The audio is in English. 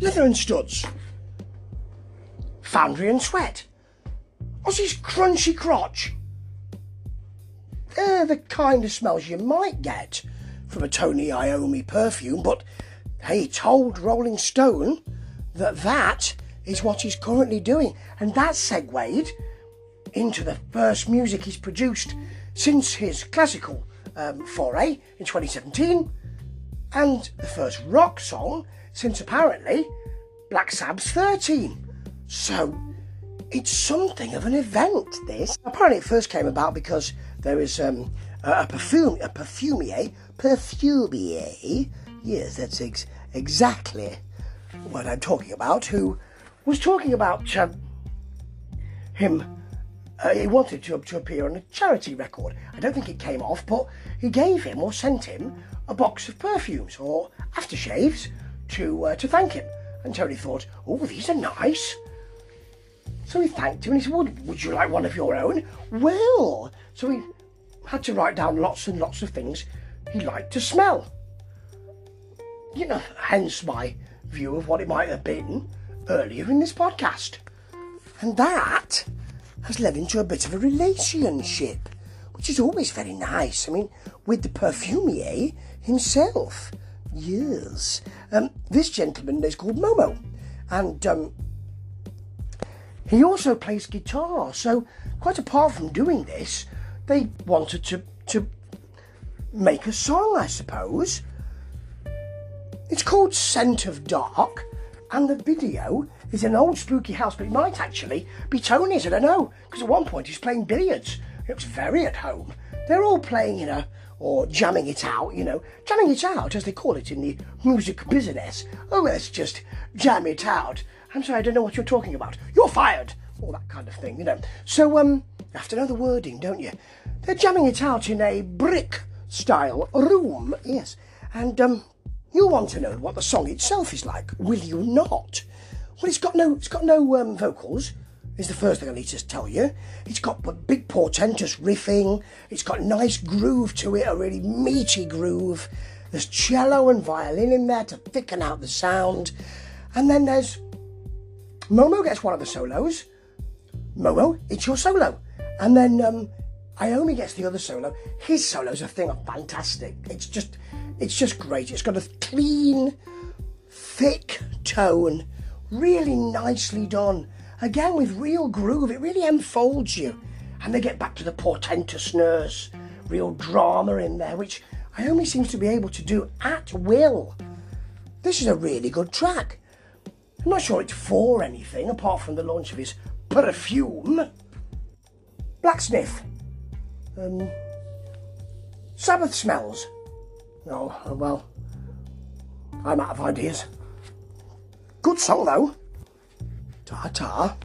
Leather and Studs, Foundry and Sweat, Ozzy's Crunchy Crotch. They're the kind of smells you might get from a Tony Iommi perfume, but he told Rolling Stone that that is what he's currently doing, and that segued into the first music he's produced since his classical um, foray in 2017, and the first rock song since apparently Black Sabbath's 13. So it's something of an event, this. Apparently, it first came about because there is um, a, perfume, a perfumier, perfumier, yes, that's ex- exactly what I'm talking about, who was talking about um, him. Uh, he wanted to, to appear on a charity record. I don't think it came off, but he gave him or sent him a box of perfumes or aftershaves to uh, to thank him. And Tony thought, oh, these are nice. So he thanked him and he said, would, would you like one of your own? Well, so he had to write down lots and lots of things he liked to smell. You know, hence my view of what it might have been earlier in this podcast. And that has led into a bit of a relationship, which is always very nice. I mean, with the perfumier himself. Yes. Um, this gentleman is called Momo, and um, he also plays guitar. So, quite apart from doing this, they wanted to to make a song, I suppose. It's called Scent of Dark, and the video is an old spooky house, but it might actually be Tony's, I don't know, because at one point he's playing billiards. It looks very at home. They're all playing, you know, or jamming it out, you know, jamming it out, as they call it in the music business. Oh, let's just jam it out. I'm sorry, I don't know what you're talking about. You're fired! All that kind of thing, you know. So, um, you have to know the wording, don't you? They're jamming it out in a brick style room, yes. And, um, you'll want to know what the song itself is like, will you not? Well, it's got no, it's got no um, vocals is the first thing I need to tell you. It's got big portentous riffing. It's got nice groove to it, a really meaty groove. There's cello and violin in there to thicken out the sound. And then there's Momo gets one of the solos. Momo, it's your solo. And then um, Iommi gets the other solo. His solo's a thing of fantastic. It's just, it's just great. It's got a clean, thick tone, really nicely done. Again, with real groove, it really enfolds you. And they get back to the portentousness, real drama in there, which Iommi seems to be able to do at will. This is a really good track. I'm not sure it's for anything apart from the launch of his perfume. Blacksmith. Um, Sabbath smells. Oh, well, I'm out of ideas. Good song though. 茶茶